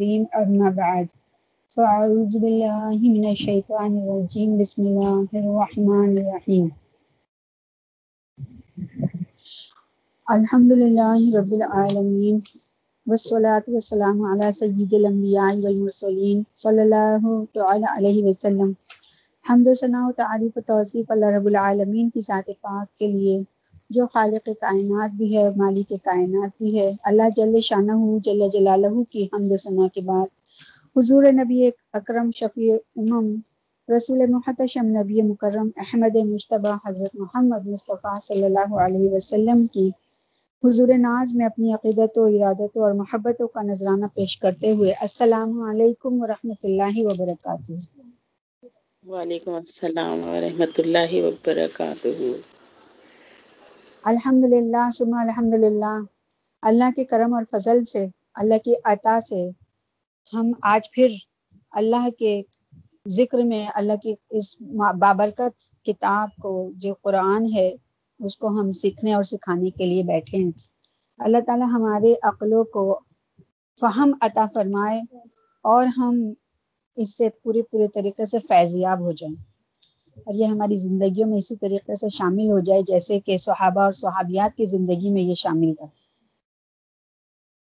الرحيم أما بعد. فأعوذ بالله من الشيطان الرجيم. بسم الله الرحمن الرحيم. الحمد لله رب العالمين، والصلاة والسلام على سيد الأنبياء والمرسلين صلى الله تعالى عليه وسلم. حمد و ثناء و تعریف و توصیف اللہ رب العالمین کی ذات پاک کے لیے جو خالق کائنات بھی ہے مالک کائنات بھی ہے۔ اللہ جل شانہ جل جلالہ کی حمد و ثناء کے بعد حضور نبی اکرم شفیع امم، رسول محتشم نبی مکرم احمد مشتبہ حضرت محمد مصطفیٰ صلی اللہ علیہ وسلم کی حضور ناز میں اپنی عقیدت و ارادت اور محبتوں کا نذرانہ پیش کرتے ہوئے السلام علیکم ورحمۃ اللہ وبرکاتہ۔ وعلیکم السلام ورحمۃ اللہ وبرکاتہ۔ الحمد للہ سما الحمد للہ اللہ کے کرم اور فضل سے، اللہ کی عطا سے ہم آج پھر اللہ کے ذکر میں، اللہ کی اس بابرکت کتاب کو، جو قرآن ہے، اس کو ہم سیکھنے اور سکھانے کے لیے بیٹھے ہیں۔ اللہ تعالی ہمارے عقلوں کو فہم عطا فرمائے اور ہم اس سے پورے پورے طریقے سے فیضیاب ہو جائیں۔ اور یہ ہماری زندگیوں میں اسی طریقے سے شامل ہو جائے جیسے کہ صحابہ اور صحابیات کی زندگی میں یہ شامل تھا۔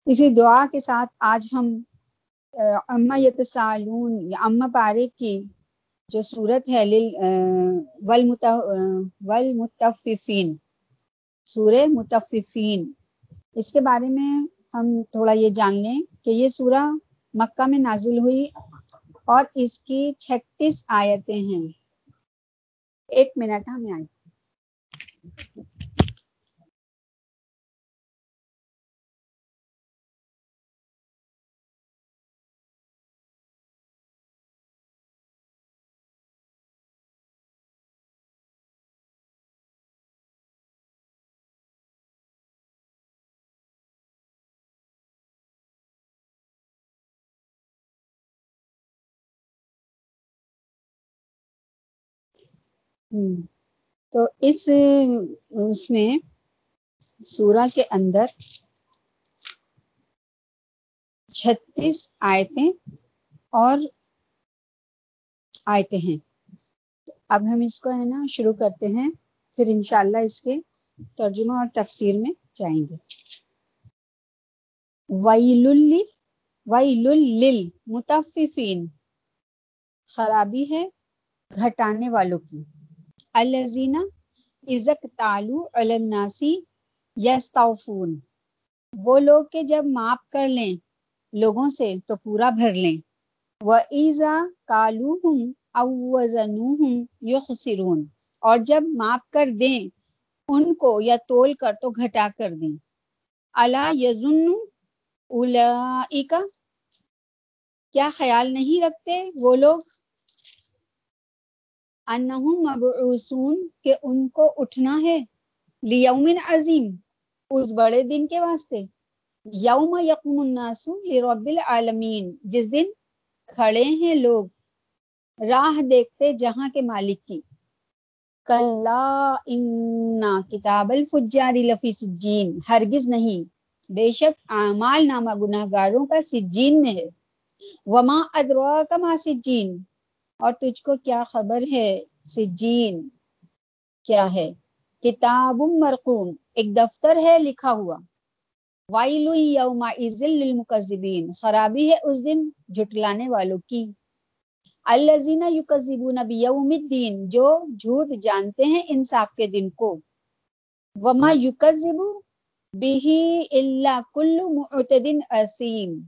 اسی دعا کے ساتھ آج ہم اما یتسالون یا اما پارے کی جو صورت ہے والمتففین، سورہ متففین۔ اس کے بارے میں ہم تھوڑا یہ جان لیں کہ یہ سورہ مکہ میں نازل ہوئی اور اس کی چھتیس آیتیں ہیں۔ ایک منٹ ہمیں آئی تو اس اس میں سورہ کے اندر چھتیس آیتیں اور آیتیں ہیں۔ اب ہم اس کو ہے نا شروع کرتے ہیں، پھر انشاءاللہ اس کے ترجمہ اور تفسیر میں جائیں گے۔ ویل ویل متففین، خرابی ہے گھٹانے والوں کی۔ الزینہ عزت تالو الناسی یستعفون وہ لوگ کے جب معاف کر لیں لوگوں سے تو پورا بھر لیں۔ و ایزا کالو ہوں اوزن یخسرون اور جب معاف کر دیں ان کو یا تول کر تو گھٹا کر دیں۔ اللہ یزن اولئک کیا خیال نہیں رکھتے وہ لوگ؟ انہم مبعوثون، کہ ان کو اٹھنا ہے۔ لیومن عظیم، اس بڑے دن کے واسطے۔ یوم یقوم الناس لرب العالمین، جس دن کھڑے ہیں لوگ، راہ دیکھتے جہاں کے مالک کی۔ کلا انا کتاب الفجار لفی سجین، ہرگز نہیں۔ بے شک اعمال نامہ گناہ گاروں کا سجین میں ہے۔ وما ادرا کا ما سجین اور تجھ کو کیا خبر ہے سجین؟ کیا ہے؟ کتاب مرقوم، ایک دفتر ہے لکھا ہوا۔ وائل یوم للمکذبین، خرابی ہے اس دن جھٹلانے والوں کی۔ الذین یکذبون بیوم الدین، جو جھوٹ جانتے ہیں انصاف کے دن کو۔ وما یکذب به الا کل معتد اسیم،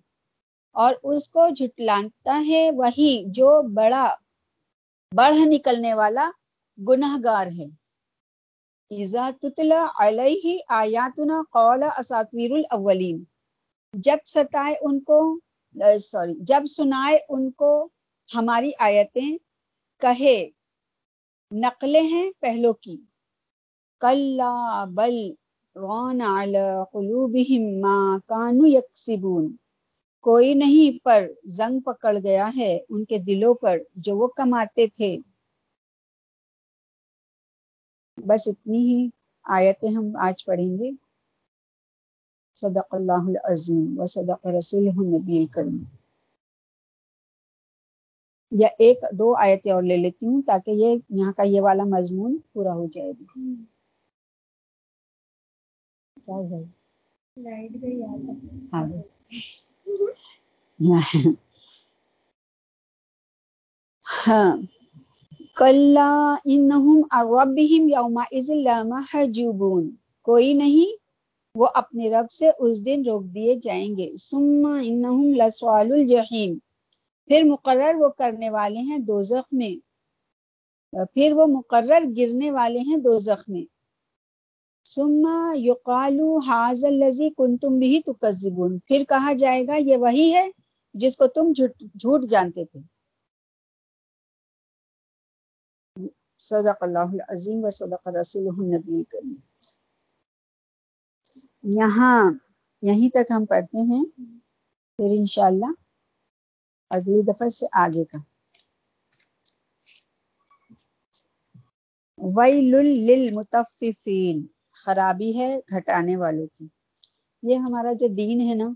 اور اس کو جھٹلاتا ہے وہی جو بڑا بڑھ نکلنے والا گناہ گار ہے۔ ایزا تتلا علیہ آیاتنا قول اساطویر الاولین جب ستائے ان کو سوری، جب سنائے ان کو ہماری آیتیں کہے، نقلیں ہیں پہلو کی۔ کلا بل ران علی قلوبہم ما کانوا یکسبون کوئی نہیں پر زنگ پکڑ گیا ہے ان کے دلوں پر جو وہ کماتے تھے۔ بس اتنی ہی آیتیں ہم آج پڑھیں گے۔ صدق اللہ العظیم و صدق رسول نبی کریم یا ایک دو آیتیں اور لے لیتی ہوں تاکہ یہ یہاں کا یہ والا مضمون پورا ہو جائے۔ ہاں ہاں کوئی نہیں، وہ اپنے رب سے اس دن روک دیے جائیں گے۔ انہم لسوال الجحیم۔ پھر مقرر وہ کرنے والے ہیں دوزخ میں۔ پھر وہ مقرر گرنے والے ہیں دوزخ میں۔ ثم یقال حاذ الذی کنتم به تکذبون پھر کہا جائے گا، یہ وہی ہے جس کو تم جھوٹ جھوٹ جانتے تھے۔ صدق اللہ العظیم و صدق رسول النبی کریم یہاں، یہیں تک ہم پڑھتے ہیں۔ پھر انشاءاللہ اگلی دفعہ سے آگے کا۔ ویل للمطففین خرابی ہے گھٹانے والوں کی۔ یہ ہمارا جو دین ہے نا،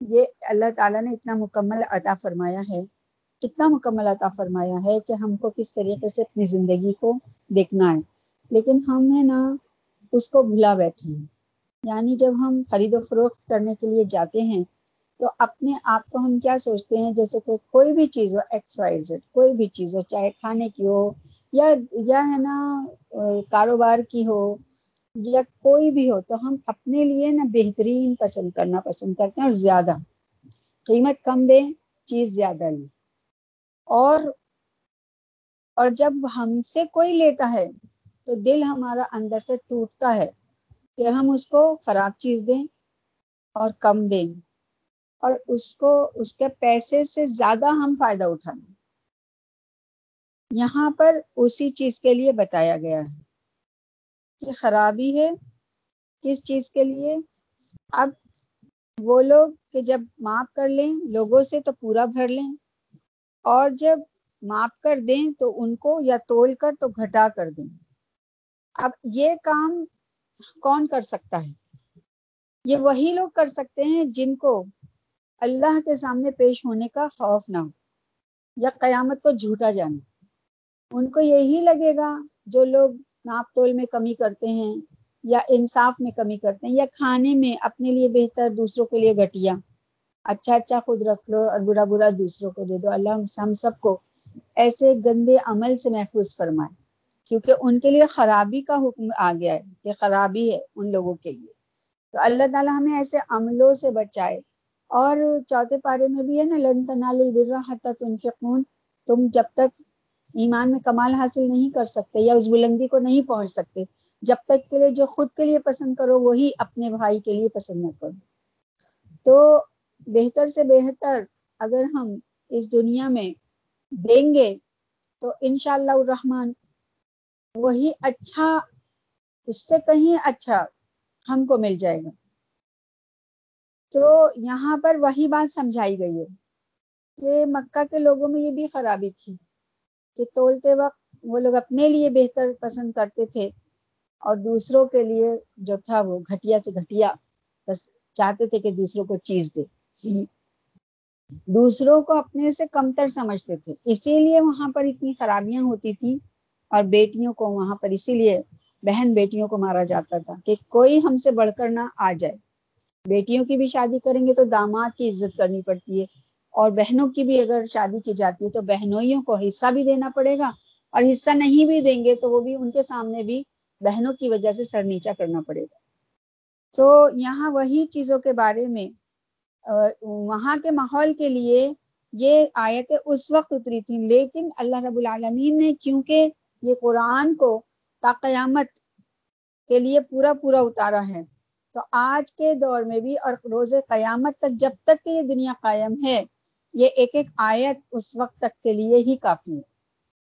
یہ اللہ تعالیٰ نے اتنا مکمل عطا فرمایا ہے۔ اتنا مکمل عطا فرمایا ہے کہ ہم کو کس طریقے سے اپنی زندگی کو دیکھنا ہے۔ لیکن ہم ہے نا، اس کو بھلا بیٹھے ہیں۔ یعنی جب ہم خرید و فروخت کرنے کے لیے جاتے ہیں تو اپنے آپ کو ہم کیا سوچتے ہیں؟ جیسے کہ کوئی بھی چیز ہو ایکس وائی زیڈ کوئی بھی چیز ہو، چاہے کھانے کی ہو یا یا ہے نا، کاروبار کی ہو یا کوئی بھی ہو، تو ہم اپنے لیے نا بہترین پسند کرنا پسند کرتے ہیں اور زیادہ قیمت کم دیں، چیز زیادہ لیں۔ اور اور جب ہم سے کوئی لیتا ہے تو دل ہمارا اندر سے ٹوٹتا ہے کہ ہم اس کو خراب چیز دیں اور کم دیں۔ اور اس کو، اس کے پیسے سے زیادہ ہم فائدہ اٹھائیں۔ یہاں پر اسی چیز کے لیے بتایا گیا ہے کہ خرابی ہے کس چیز کے لیے؟ اب وہ لوگ کہ جب معاف کر لیں لوگوں سے تو پورا بھر لیں، اور جب معاف کر دیں تو ان کو یا تول کر تو گھٹا کر دیں۔ اب یہ کام کون کر سکتا ہے؟ یہ وہی لوگ کر سکتے ہیں جن کو اللہ کے سامنے پیش ہونے کا خوف نہ ہو یا قیامت کو جھوٹا جانا ان کو یہی لگے گا جو لوگ ناپ تول میں کمی کرتے ہیں یا انصاف میں کمی کرتے ہیں یا کھانے میں اپنے لیے بہتر دوسروں کے لیے گھٹیا۔ اچھا اچھا خود رکھ لو اور برا برا دوسروں کو دے دو۔ اللہ ہم سب کو ایسے گندے عمل سے محفوظ فرمائے۔ کیونکہ ان کے لیے خرابی کا حکم آ گیا ہے کہ خرابی ہے ان لوگوں کے لیے۔ تو اللہ تعالیٰ ہمیں ایسے عملوں سے بچائے اور چوتھے پارے میں بھی ہے نا، لن تنال البر حتی تنفقون، تم جب تک ایمان میں کمال حاصل نہیں کر سکتے یا اس بلندی کو نہیں پہنچ سکتے، جب تک کے لیے جو خود کے لیے پسند کرو، وہی اپنے بھائی کے لیے پسند نہ کرو۔ تو بہتر سے بہتر اگر ہم اس دنیا میں دیں گے تو انشاءاللہ الرحمن وہی اچھا اس سے کہیں اچھا ہم کو مل جائے گا۔ تو یہاں پر وہی بات سمجھائی گئی ہے کہ مکہ کے لوگوں میں یہ بھی خرابی تھی کہ تولتے وقت وہ لوگ اپنے لیے بہتر پسند کرتے تھے اور دوسروں کے لیے جو تھا وہ گھٹیا سے گھٹیا، بس چاہتے تھے کہ دوسروں کو چیز دے۔ دوسروں کو اپنے سے کمتر سمجھتے تھے۔ اسی لیے وہاں پر اتنی خرابیاں ہوتی تھی اور بیٹیوں کو وہاں پر اسی لیے، بہن بیٹیوں کو مارا جاتا تھا کہ کوئی ہم سے بڑھ کر نہ آ جائے۔ بیٹیوں کی بھی شادی کریں گے تو داماد کی عزت کرنی پڑتی ہے۔ اور بہنوں کی بھی اگر شادی کی جاتی ہے تو بہنوئیوں کو حصہ بھی دینا پڑے گا۔ اور حصہ نہیں بھی دیں گے تو وہ بھی ان کے سامنے بھی بہنوں کی وجہ سے سر نیچا کرنا پڑے گا۔ تو یہاں وہی چیزوں کے بارے میں وہاں کے ماحول کے لیے یہ آیتیں اس وقت اتری تھیں۔ لیکن اللہ رب العالمین نے کیونکہ یہ قرآن کو تا قیامت کے لیے پورا پورا اتارا ہے تو آج کے دور میں بھی اور روز قیامت تک جب تک کہ یہ دنیا قائم ہے، یہ ایک ایک آیت اس وقت تک کے لیے ہی کافی ہے۔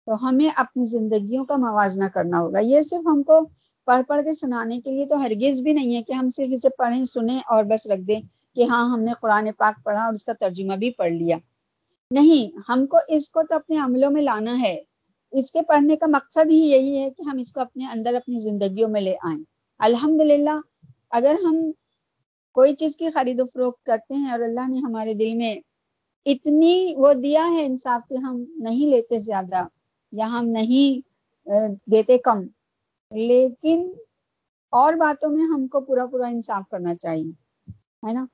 تو ہمیں اپنی زندگیوں کا موازنہ کرنا ہوگا۔ یہ صرف ہم کو پڑھ پڑھ کے سنانے کے لیے تو ہرگز بھی نہیں ہے کہ ہم صرف اسے پڑھیں، سنیں اور بس رکھ دیں کہ ہاں ہم نے قرآن پاک پڑھا اور اس کا ترجمہ بھی پڑھ لیا۔ نہیں، ہم کو اس کو تو اپنے عملوں میں لانا ہے۔ اس کے پڑھنے کا مقصد ہی یہی ہے کہ ہم اس کو اپنے اندر اپنی زندگیوں میں لے آئیں۔ الحمد للہ اگر ہم کوئی چیز کی خرید و فروخت کرتے ہیں اور اللہ نے ہمارے دل میں اتنی وہ دیا ہے انصاف کہ ہم نہیں لیتے زیادہ یا ہم نہیں دیتے کم، لیکن اور باتوں میں ہم کو پورا پورا انصاف کرنا چاہیے، ہے نا؟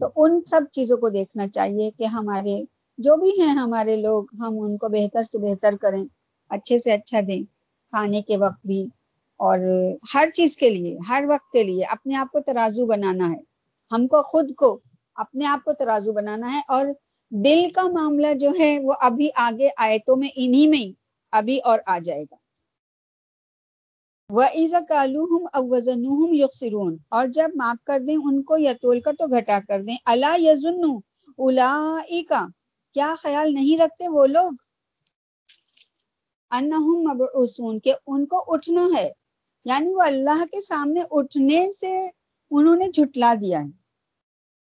تو ان سب چیزوں کو دیکھنا چاہیے کہ ہمارے جو بھی ہیں ہمارے لوگ، ہم ان کو بہتر سے بہتر کریں، اچھے سے اچھا دیں، کھانے کے وقت بھی اور ہر چیز کے لیے، ہر وقت کے لیے اپنے آپ کو ترازو بنانا ہے۔ ہم کو خود کو اپنے آپ کو ترازو بنانا ہے اور دل کا معاملہ جو ہے وہ ابھی آگے آیتوں میں انہی میں ہی ابھی اور آ جائے گا۔ وَإِذَا كَالُوهُمْ أَوْ يُخْسِرُونَ۔ اور جب معاف کر دیں ان کو یا تول کر تو گھٹا کر دیں۔ الا یظن اولئک کیا خیال نہیں رکھتے وہ لوگ؟ انہم مبعوثون کہ ان کو اٹھنا ہے۔ یعنی وہ اللہ کے سامنے اٹھنے سے انہوں نے جھٹلا دیا ہے۔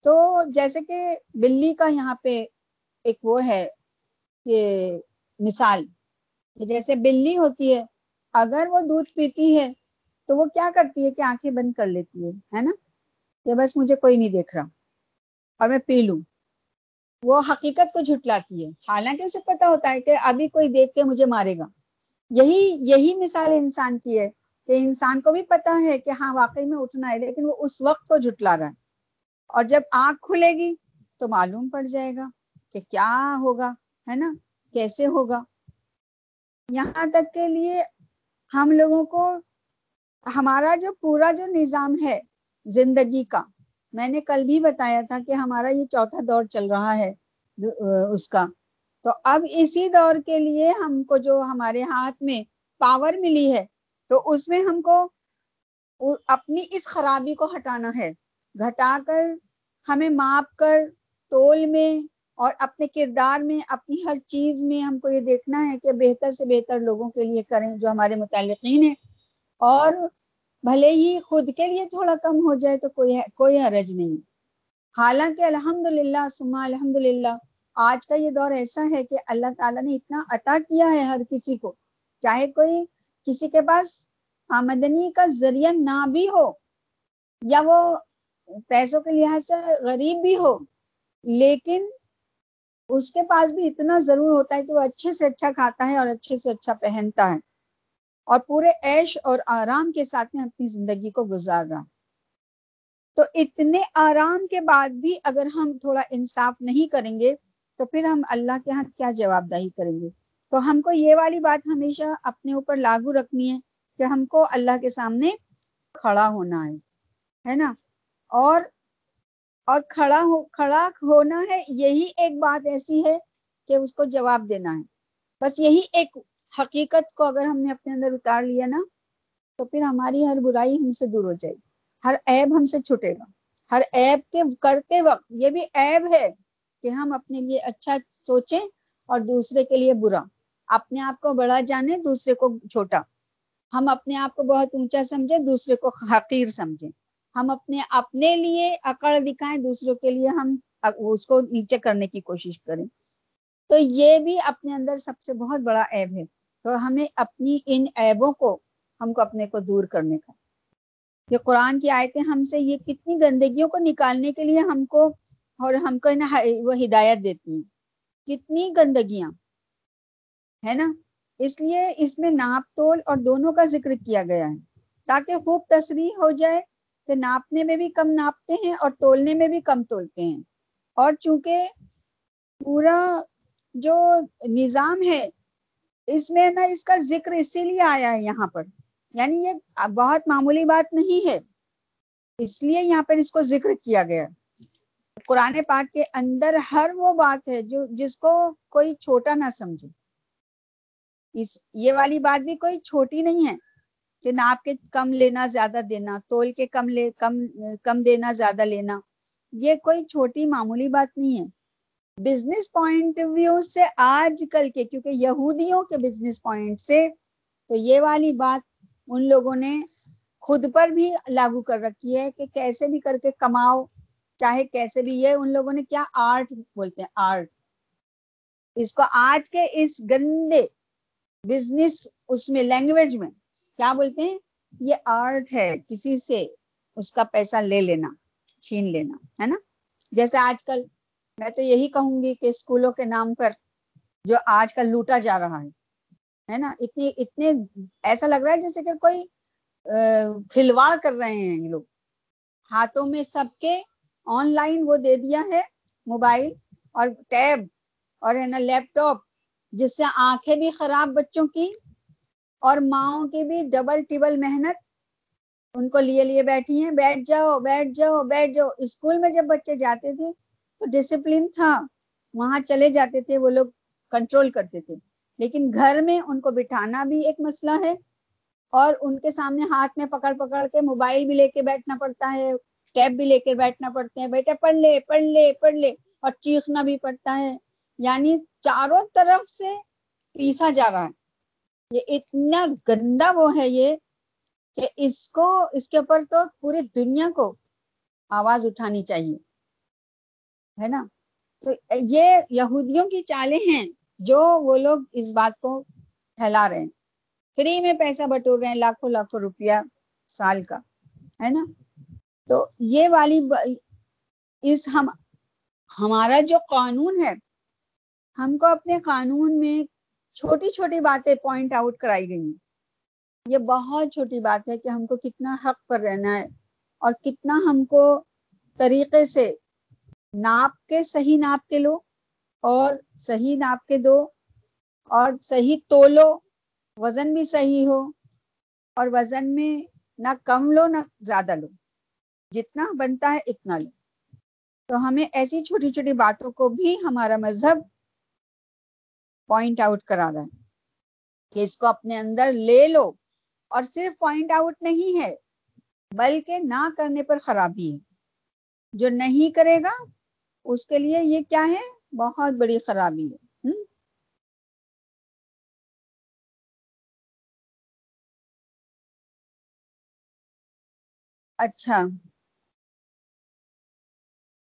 تو جیسے کہ بلی کا یہاں پہ ایک وہ ہے کہ مثال جیسے بلی ہوتی ہے، اگر وہ دودھ پیتی ہے تو وہ کیا کرتی ہے کہ آنکھیں بند کر لیتی ہے ہے نا؟ کہ بس مجھے کوئی نہیں دیکھ رہا اور میں پی لوں۔ وہ حقیقت کو جھٹلاتی ہے۔ حالانکہ اسے پتا ہوتا ہے کہ ابھی کوئی دیکھ کے مجھے مارے گا۔ یہی یہی مثال انسان کی ہے۔ کہ انسان کو بھی پتا ہے کہ ہاں واقعی میں اٹھنا ہے، لیکن وہ اس وقت کو جھٹلا رہا ہے۔ اور جب آنکھ کھلے گی تو معلوم پڑ جائے گا کہ کیا ہوگا، ہے نا؟ کیسے ہوگا؟ یہاں تک کے لیے ہم لوگوں کو ہمارا جو پورا جو نظام ہے زندگی کا، میں نے کل بھی بتایا تھا کہ ہمارا یہ چوتھا دور چل رہا ہے اس کا۔ تو اب اسی دور کے لیے ہم کو جو ہمارے ہاتھ میں پاور ملی ہے تو اس میں ہم کو اپنی اس خرابی کو ہٹانا ہے۔ گھٹا کر، ہمیں ماپ کر، تول میں اور اپنے کردار میں، اپنی ہر چیز میں ہم کو یہ دیکھنا ہے کہ بہتر سے بہتر لوگوں کے لیے کریں جو ہمارے متعلقین ہیں۔ اور بھلے ہی خود کے لیے تھوڑا کم ہو جائے تو کوئی کوئی حرج نہیں۔ حالانکہ الحمد للہ سما الحمد للہ آج کا یہ دور ایسا ہے کہ اللہ تعالیٰ نے اتنا عطا کیا ہے ہر کسی کو۔ چاہے کوئی کسی کے پاس آمدنی کا ذریعہ نہ بھی ہو یا وہ پیسوں کے لحاظ سے غریب بھی ہو، لیکن اس کے پاس بھی اتنا ضرور ہوتا ہے کہ وہ اچھے سے اچھا کھاتا ہے اور اچھے سے اچھا پہنتا ہے اور پورے عیش اور آرام کے ساتھ میں اپنی زندگی کو گزار رہا تو اتنے آرام کے بعد بھی اگر ہم تھوڑا انصاف نہیں کریں گے تو پھر ہم اللہ کے ہاں کیا جواب دہی کریں گے؟ تو ہم کو یہ والی بات ہمیشہ اپنے اوپر لاگو رکھنی ہے کہ ہم کو اللہ کے سامنے کھڑا ہونا ہے ہے نا؟ اور اور کھڑا ہو، کھڑا ہونا ہے، یہی ایک بات ایسی ہے کہ اس کو جواب دینا ہے۔ بس یہی ایک حقیقت کو اگر ہم نے اپنے اندر اتار لیا نا، تو پھر ہماری ہر برائی ہم سے دور ہو جائے گی۔ ہر عیب ہم سے چھٹے گا۔ ہر عیب کے کرتے وقت یہ بھی عیب ہے کہ ہم اپنے لیے اچھا سوچیں اور دوسرے کے لیے برا۔ اپنے آپ کو بڑا جانے، دوسرے کو چھوٹا۔ ہم اپنے آپ کو بہت اونچا سمجھیں، دوسرے کو حقیر سمجھیں۔ ہم اپنے اپنے لیے اکڑ دکھائیں، دوسروں کے لیے ہم اس کو نیچے کرنے کی کوشش کریں۔ تو یہ بھی اپنے اندر سب سے بہت بڑا عیب ہے۔ تو ہمیں اپنی ان عیبوں کو ہم کو اپنے کو دور کرنے کا۔ یہ قرآن کی آیتیں ہم سے یہ کتنی گندگیوں کو نکالنے کے لیے ہم کو اور ہم کو وہ ہدایت دیتی ہیں۔ کتنی گندگیاں۔ ہے نا؟ اس لیے اس میں ناپ تول اور دونوں کا ذکر کیا گیا ہے۔ تاکہ خوب تصریح ہو جائے کہ ناپنے میں بھی کم ناپتے ہیں اور تولنے میں بھی کم تولتے ہیں۔ اور چونکہ پورا جو نظام ہے، اس میں نا اس کا ذکر اسی لیے آیا ہے یہاں پر۔ یعنی یہ بہت معمولی بات نہیں ہے۔ اس لیے یہاں پر اس کو ذکر کیا گیا۔ قرآن پاک کے اندر ہر وہ بات ہے جو، جس کو کوئی چھوٹا نہ سمجھے۔ اس، یہ والی بات بھی کوئی چھوٹی نہیں ہے کہ ناپ کے کم لینا، زیادہ دینا، تول کے کم لے، کم کم دینا، زیادہ لینا، یہ کوئی چھوٹی معمولی بات نہیں ہے۔ بزنس پوائنٹ ویو سے آج کل کے، کیونکہ یہودیوں کے بزنس پوائنٹ سے، تو یہ والی بات ان لوگوں نے خود پر بھی لاگو کر رکھی ہے کہ کیسے بھی کر کے کماؤ، چاہے کیسے بھی، یہ ان لوگوں نے کیا، آرٹ بولتے ہیں، آرٹ۔ اس کو آج کے اس گندے بزنس اس میں، لینگویج میں، کیا بولتے ہیں؟ یہ آرٹ ہے، کسی سے اس کا پیسہ لے لینا، چھین لینا، ہے نا؟ جیسے آج کل، میں تو یہی کہوں گی کہ اسکولوں کے نام پر جو آج کل لوٹا جا رہا ہے ہے نا؟ اتنی، اتنے ایسا لگ رہا ہے جیسے کہ کوئی کھلواڑ کر رہے ہیں یہ لوگ۔ ہاتھوں میں سب کے آن لائن وہ دے دیا ہے موبائل اور ٹیب اور ہے نا لیپ ٹاپ۔ جس سے آنکھیں بھی خراب بچوں کی اور ماؤں کی بھی ڈبل ٹیبل محنت ان کو لیے لیے بیٹھی ہیں۔ بیٹھ جاؤ بیٹھ جاؤ بیٹھ جاؤ۔ اسکول میں جب بچے جاتے تھے تو ڈسپلن تھا۔ وہاں چلے جاتے تھے، وہ لوگ کنٹرول کرتے تھے۔ لیکن گھر میں ان کو بٹھانا بھی ایک مسئلہ ہے اور ان کے سامنے ہاتھ میں پکڑ پکڑ کے موبائل بھی لے کے بیٹھنا پڑتا ہے، ٹیب بھی لے کے بیٹھنا پڑتے ہیں۔ بیٹے، پڑھ لے پڑھ لے پڑھ لے۔ اور چیخنا بھی پڑتا ہے۔ یعنی چاروں طرف سے پیسا جا رہا ہے۔ یہ اتنا گندا وہ ہے یہ کہ اس کو، اس کے اوپر تو پوری دنیا کو آواز اٹھانی چاہیے، ہے نا؟ تو یہ یہودیوں کی چالیں ہیں جو وہ لوگ اس بات کو پھیلا رہے ہیں۔ فری میں پیسہ بٹور رہے ہیں لاکھوں لاکھوں روپیہ سال کا، ہے نا؟ تو یہ والی اس ہم، ہمارا جو قانون ہے ہم کو اپنے قانون میں چھوٹی چھوٹی باتیں پوائنٹ آؤٹ کرائی گئی ہیں یہ بہت چھوٹی بات ہے کہ ہم کو کتنا حق پر رہنا ہے اور کتنا ہم کو طریقے سے ناپ کے صحیح ناپ کے لو اور صحیح ناپ کے دو اور صحیح تولو، وزن بھی صحیح ہو اور وزن میں نہ کم لو نہ زیادہ لو۔ جتنا بنتا ہے اتنا لو۔ تو ہمیں ایسی چھوٹی چھوٹی باتوں کو بھی ہمارا مذہب پوائنٹ آؤٹ کرا رہا ہے کہ اس کو اپنے اندر لے لو اور صرف پوائنٹ آؤٹ نہیں ہے، بلکہ نہ کرنے پر خرابی ہے۔ جو نہیں کرے گا، اس کے لیے یہ کیا ہے؟ بہت بڑی خرابی ہے۔ اچھا۔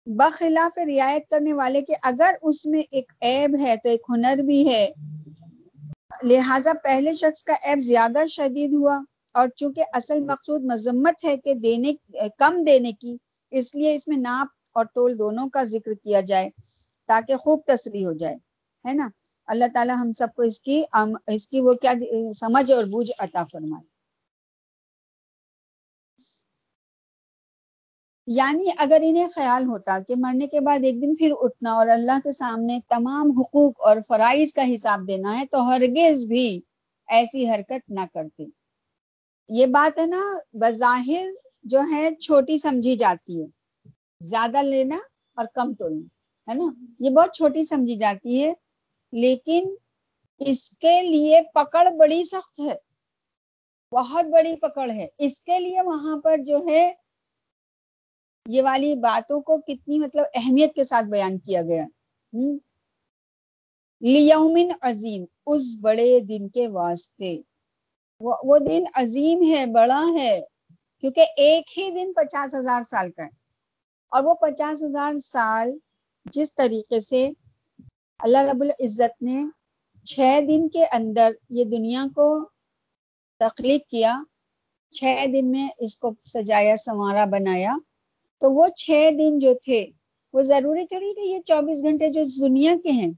بخلاف رعایت کرنے والے کے اگر اس میں ایک عیب ہے تو ایک ہنر بھی ہے۔ لہذا پہلے شخص کا عیب زیادہ شدید ہوا اور چونکہ اصل مقصود مذمت ہے کہ دینے، کم دینے کی، اس لیے اس میں ناپ اور تول دونوں کا ذکر کیا جائے تاکہ خوب تصریح ہو جائے، ہے نا؟ اللہ تعالی ہم سب کو اس کی اس کی وہ کیا، سمجھ اور بوجھ عطا فرمائے۔ یعنی اگر انہیں خیال ہوتا کہ مرنے کے بعد ایک دن پھر اٹھنا اور اللہ کے سامنے تمام حقوق اور فرائض کا حساب دینا ہے تو ہرگز بھی ایسی حرکت نہ کرتے۔ یہ بات ہے نا، بظاہر جو ہے چھوٹی سمجھی جاتی ہے۔ زیادہ لینا اور کم تولنا ہے نا؟ یہ بہت چھوٹی سمجھی جاتی ہے، لیکن اس کے لیے پکڑ بڑی سخت ہے۔ بہت بڑی پکڑ ہے۔ اس کے لیے وہاں پر جو ہے یہ والی باتوں کو کتنی مطلب اہمیت کے ساتھ بیان کیا گیا لیومن عظیم اس بڑے دن کے واسطے۔ وہ, وہ دن عظیم ہے بڑا ہے کیونکہ ایک ہی دن پچاس ہزار سال کا ہے۔ اور وہ پچاس ہزار سال جس طریقے سے اللہ رب العزت نے چھ دن کے اندر یہ دنیا کو تخلیق کیا چھ دن میں اس کو سجایا سنوارا بنایا۔ تو وہ چھ دن جو تھے، وہ ضروری تھوڑی کہ یہ چوبیس گھنٹے جو دنیا کے ہیں،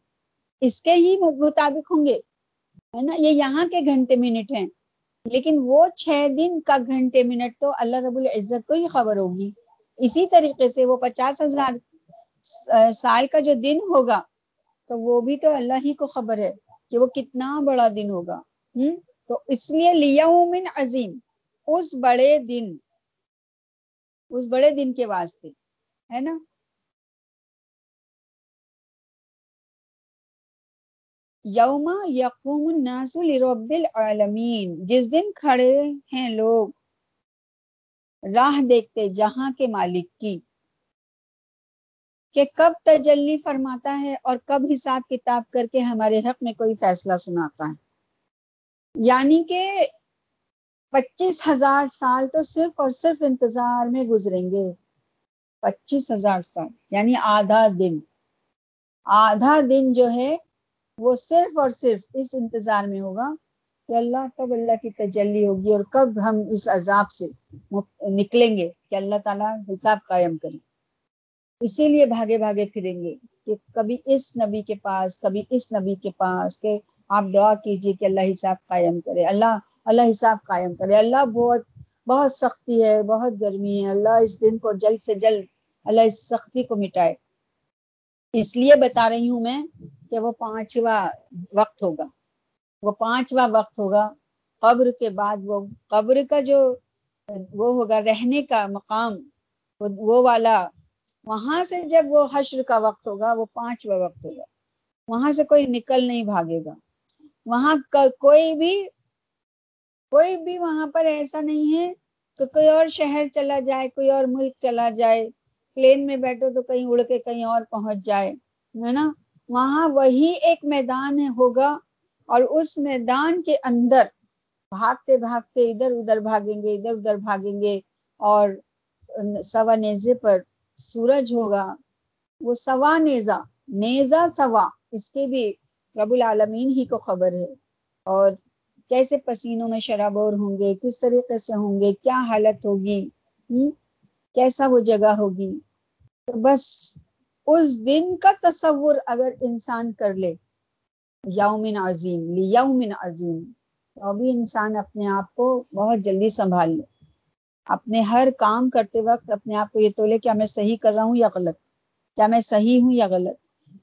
اس کے ہی مطابق ہوں گے، ہے نا؟ یہ یہاں کے گھنٹے منٹ ہیں۔ لیکن وہ چھ دن کا گھنٹے منٹ تو اللہ رب العزت کو ہی خبر ہوگی۔ اسی طریقے سے وہ پچاس ہزار سال کا جو دن ہوگا، تو وہ بھی تو اللہ ہی کو خبر ہے کہ وہ کتنا بڑا دن ہوگا۔ ہم؟ تو اس لیے لیومن عظیم، اس بڑے دن اس بڑے دن کے واسطے، ہے نا؟ یوم یقوم الناس لرب العالمین، جس دن کھڑے ہیں لوگ راہ دیکھتے جہاں کے مالک کی، کہ کب تجلی فرماتا ہے اور کب حساب کتاب کر کے ہمارے حق میں کوئی فیصلہ سناتا ہے۔ یعنی کہ پچیس ہزار سال تو صرف اور صرف انتظار میں گزریں گے۔ پچیس ہزار سال یعنی آدھا دن۔ آدھا دن جو ہے، وہ صرف اور صرف اس انتظار میں ہوگا کہ اللہ، کب اللہ کی تجلی ہوگی اور کب ہم اس عذاب سے نکلیں گے کہ اللہ تعالیٰ حساب قائم کریں۔ اسی لیے بھاگے بھاگے پھریں گے کہ کبھی اس نبی کے پاس، کبھی اس نبی کے پاس کہ آپ دعا کیجیے کہ اللہ حساب قائم کرے۔ اللہ اللہ حساب قائم کرے۔ اللہ بہت بہت سختی ہے، بہت گرمی ہے۔ اللہ اس دن کو جلد سے جلد اللہ اس سختی کو مٹائے۔ اس لیے بتا رہی ہوں میں کہ وہ پانچواں وقت ہوگا۔ وہ پانچواں وقت ہوگا۔ قبر کے بعد وہ قبر کا جو وہ ہوگا، رہنے کا مقام، وہ والا، وہاں سے جب وہ حشر کا وقت ہوگا، وہ پانچواں وقت ہوگا۔ وہاں سے کوئی نکل نہیں بھاگے گا۔ وہاں کوئی بھی کوئی بھی وہاں پر ایسا نہیں ہے تو کوئی اور شہر چلا جائے، کوئی اور ملک چلا جائے، پلین میں بیٹھو تو کہیں اڑ کے کہیں اور پہنچ جائے، ہے نا؟ وہاں وہی ایک میدان ہوگا اور اس میدان کے اندر بھاگتے بھاگتے ادھر ادھر بھاگیں گے، ادھر ادھر بھاگیں گے اور سوا نیزے پر سورج ہوگا۔ وہ سوا نیزا نیزا سوا، اس کے بھی رب العالمین ہی کو خبر ہے۔ اور کیسے پسینوں میں شرابور ہوں گے؟ کس طریقے سے ہوں گے؟ کیا حالت ہوگی؟ کیسا وہ جگہ ہوگی؟ تو بس اس دن کا تصور اگر انسان کر لے، یومن عظیم لی یومن عظیم، تو ابھی انسان اپنے آپ کو بہت جلدی سنبھال لے۔ اپنے ہر کام کرتے وقت اپنے آپ کو یہ تولے کیا میں صحیح کر رہا ہوں یا غلط؟ کیا میں صحیح ہوں یا غلط؟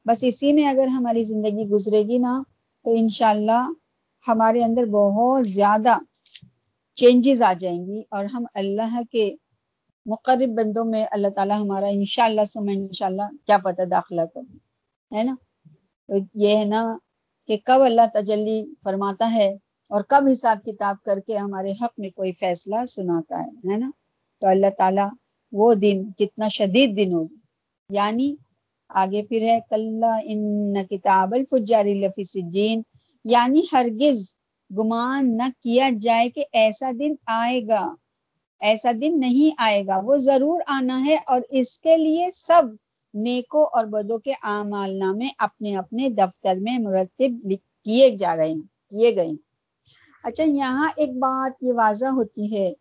بس اسی میں اگر ہماری زندگی گزرے گی نا، تو انشاءاللہ ہمارے اندر بہت زیادہ چینجز آ جائیں گی اور ہم اللہ کے مقرب بندوں میں اللہ تعالیٰ ہمارا انشاءاللہ سم انشاءاللہ کیا پتہ داخلہ کر ہے نا؟ تو یہ ہے نا کہ کب اللہ تجلی فرماتا ہے اور کب حساب کتاب کر کے ہمارے حق میں کوئی فیصلہ سناتا ہے ہے نا؟ تو اللہ تعالیٰ وہ دن کتنا شدید دن ہوگی یعنی آگے پھر ہے کل ان کتاب الفجار لفی سجین یعنی ہرگز گمان نہ کیا جائے کہ ایسا دن آئے گا۔ ایسا دن نہیں آئے گا۔ وہ ضرور آنا ہے اور اس کے لیے سب نیکو اور بدوں کے اعمال نامے اپنے اپنے دفتر میں مرتب کیے جا رہے ہیں، کیے گئے اچھا یہاں ایک بات یہ واضح ہوتی ہے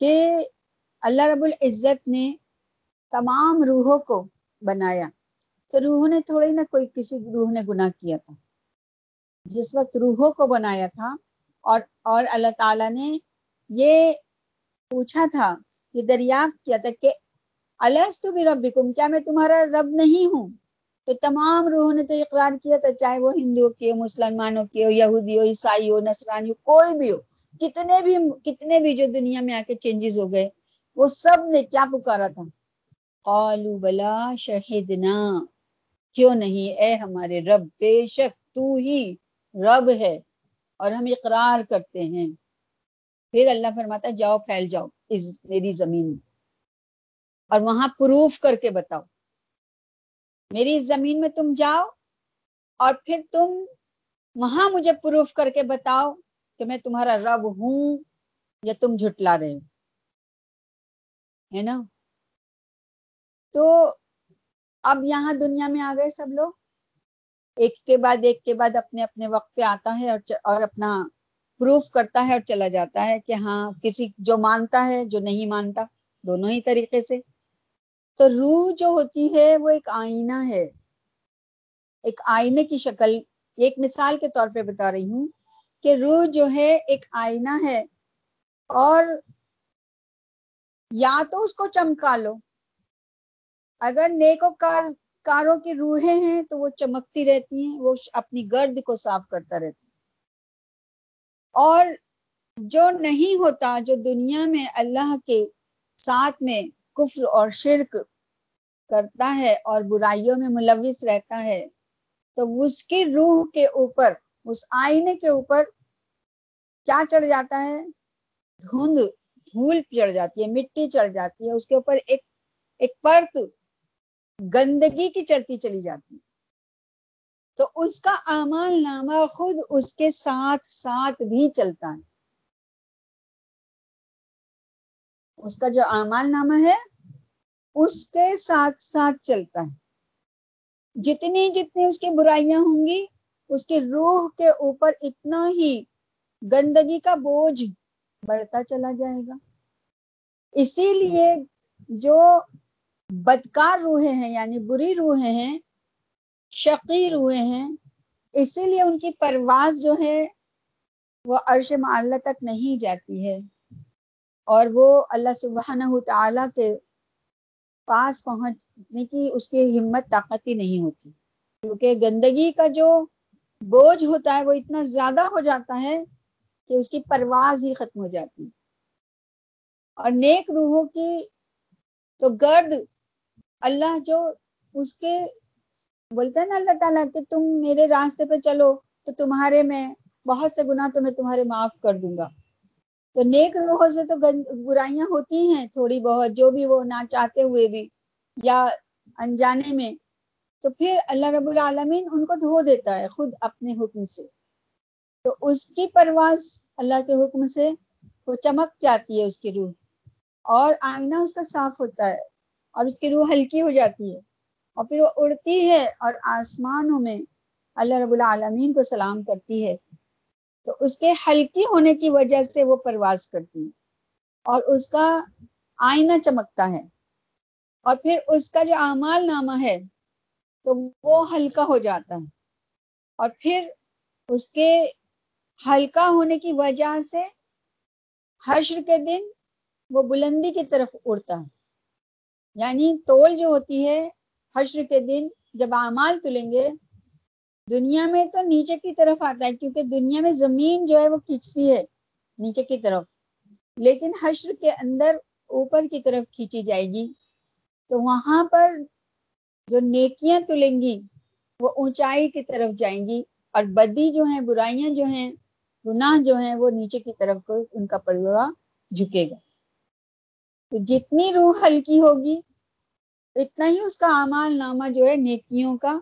کہ اللہ رب العزت نے تمام روحوں کو بنایا۔ تو روح نے تھوڑی نہ کوئی کسی روح نے گناہ کیا تھا۔ جس وقت روحوں کو بنایا تھا اور اور اللہ تعالیٰ نے یہ پوچھا تھا، یہ دریافت کیا تھا کہ الس بھی ربکم، کیا میں تمہارا رب نہیں ہوں؟ تو تمام روحوں نے تو اقرار کیا تھا، چاہے وہ ہندوؤں کی ہو، مسلمانوں کی ہو، یہودی ہو، عیسائی ہو، نصرانی ہو، کوئی بھی ہو، کتنے بھی کتنے بھی جو دنیا میں آ کے چینجز ہو گئے، وہ سب نے کیا پکارا تھا؟ قالو بلا شہدنا، کیوں نہیں؟ اے ہمارے رب، بے شک تو ہی رب ہے اور ہم اقرار کرتے ہیں۔ پھر اللہ فرماتا جاؤ، پھیل جاؤ اس میری زمین میں۔ اور وہاں پروف کر کے بتاؤ، میری اس زمین میں تم جاؤ اور پھر تم وہاں مجھے پروف کر کے بتاؤ کہ میں تمہارا رب ہوں یا تم جھٹلا رہے ہو۔ ہے نا؟ تو اب یہاں دنیا میں آ گئے سب لوگ۔ ایک کے بعد ایک کے بعد اپنے اپنے وقت پہ آتا ہے اور اور اپنا پروف کرتا ہے اور چلا جاتا ہے کہ ہاں کسی جو مانتا ہے، جو نہیں مانتا، دونوں ہی طریقے سے۔ تو روح جو ہوتی ہے، وہ ایک آئینہ ہے۔ ایک آئینے کی شکل ایک مثال کے طور پہ بتا رہی ہوں کہ روح جو ہے، ایک آئینہ ہے۔ اور یا تو اس کو چمکا لو۔ اگر نیکو کار کاروں کی روحیں ہیں تو وہ چمکتی رہتی ہیں، وہ اپنی گرد کو صاف کرتا رہتا اور جو نہیں ہوتا، جو دنیا میں اللہ کے ساتھ میں کفر اور شرک کرتا ہے اور برائیوں میں ملوث رہتا ہے، تو اس کی روح کے اوپر، اس آئینے کے اوپر کیا چڑھ جاتا ہے؟ دھند، دھول چڑھ جاتی ہے، مٹی چڑھ جاتی ہے۔ اس کے اوپر ایک ایک پرت گندگی کی چڑھتی چلی جاتی ہے۔ تو اس کا اعمال نامہ خود اس کے ساتھ ساتھ بھی چلتا ہے۔ اس کا جو اعمال نامہ ہے، اس کے ساتھ ساتھ چلتا ہے۔ جتنی جتنی اس کی برائیاں ہوں گی، اس کی روح کے اوپر اتنا ہی گندگی کا بوجھ بڑھتا چلا جائے گا۔ اسی لیے جو بدکار روحیں ہیں یعنی بری روحیں ہیں، شقی روحیں ہیں، اسی لیے ان کی پرواز جو ہے وہ عرش معلّہ تک نہیں جاتی ہے۔ اور وہ اللہ سبحانہ تعالیٰ کے پاس پہنچنے کی اس کی ہمت، طاقت ہی نہیں ہوتی۔ کیونکہ گندگی کا جو بوجھ ہوتا ہے وہ اتنا زیادہ ہو جاتا ہے کہ اس کی پرواز ہی ختم ہو جاتی۔ اور نیک روحوں کی تو گرد اللہ جو اس کے بولتے ہیں نا اللہ تعالیٰ کہ تم میرے راستے پہ چلو تو تمہارے میں بہت سے گناہ تو میں تمہارے معاف کر دوں گا۔ تو نیک روحوں سے تو برائیاں ہوتی ہیں تھوڑی بہت، جو بھی وہ نہ چاہتے ہوئے بھی یا انجانے میں۔ تو پھر اللہ رب العالمین ان کو دھو دیتا ہے خود اپنے حکم سے۔ تو اس کی پرواز اللہ کے حکم سے وہ چمک جاتی ہے اس کی روح اور آئینہ اس کا صاف ہوتا ہے۔ اور اس کی روح ہلکی ہو جاتی ہے اور پھر وہ اڑتی ہے اور آسمانوں میں اللہ رب العالمین کو سلام کرتی ہے۔ تو اس کے ہلکی ہونے کی وجہ سے وہ پرواز کرتی ہے اور اس کا آئینہ چمکتا ہے۔ اور پھر اس کا جو اعمال نامہ ہے تو وہ ہلکا ہو جاتا ہے۔ اور پھر اس کے ہلکا ہونے کی وجہ سے حشر کے دن وہ بلندی کی طرف اڑتا ہے۔ یعنی تول جو ہوتی ہے، حشر کے دن جب اعمال تلیں گے، دنیا میں تو نیچے کی طرف آتا ہے، کیونکہ دنیا میں زمین جو ہے وہ کھینچتی ہے نیچے کی طرف۔ لیکن حشر کے اندر اوپر کی طرف کھینچی جائے گی۔ تو وہاں پر جو نیکیاں تلیں گی، وہ اونچائی کی طرف جائیں گی۔ اور بدی جو ہیں، برائیاں جو ہیں، گناہ جو ہیں، وہ نیچے کی طرف کو ان کا پلوا جھکے گا۔ تو جتنی روح ہلکی ہوگی، اتنا ہی اس کا اعمال نامہ جو ہے نیکیوں کا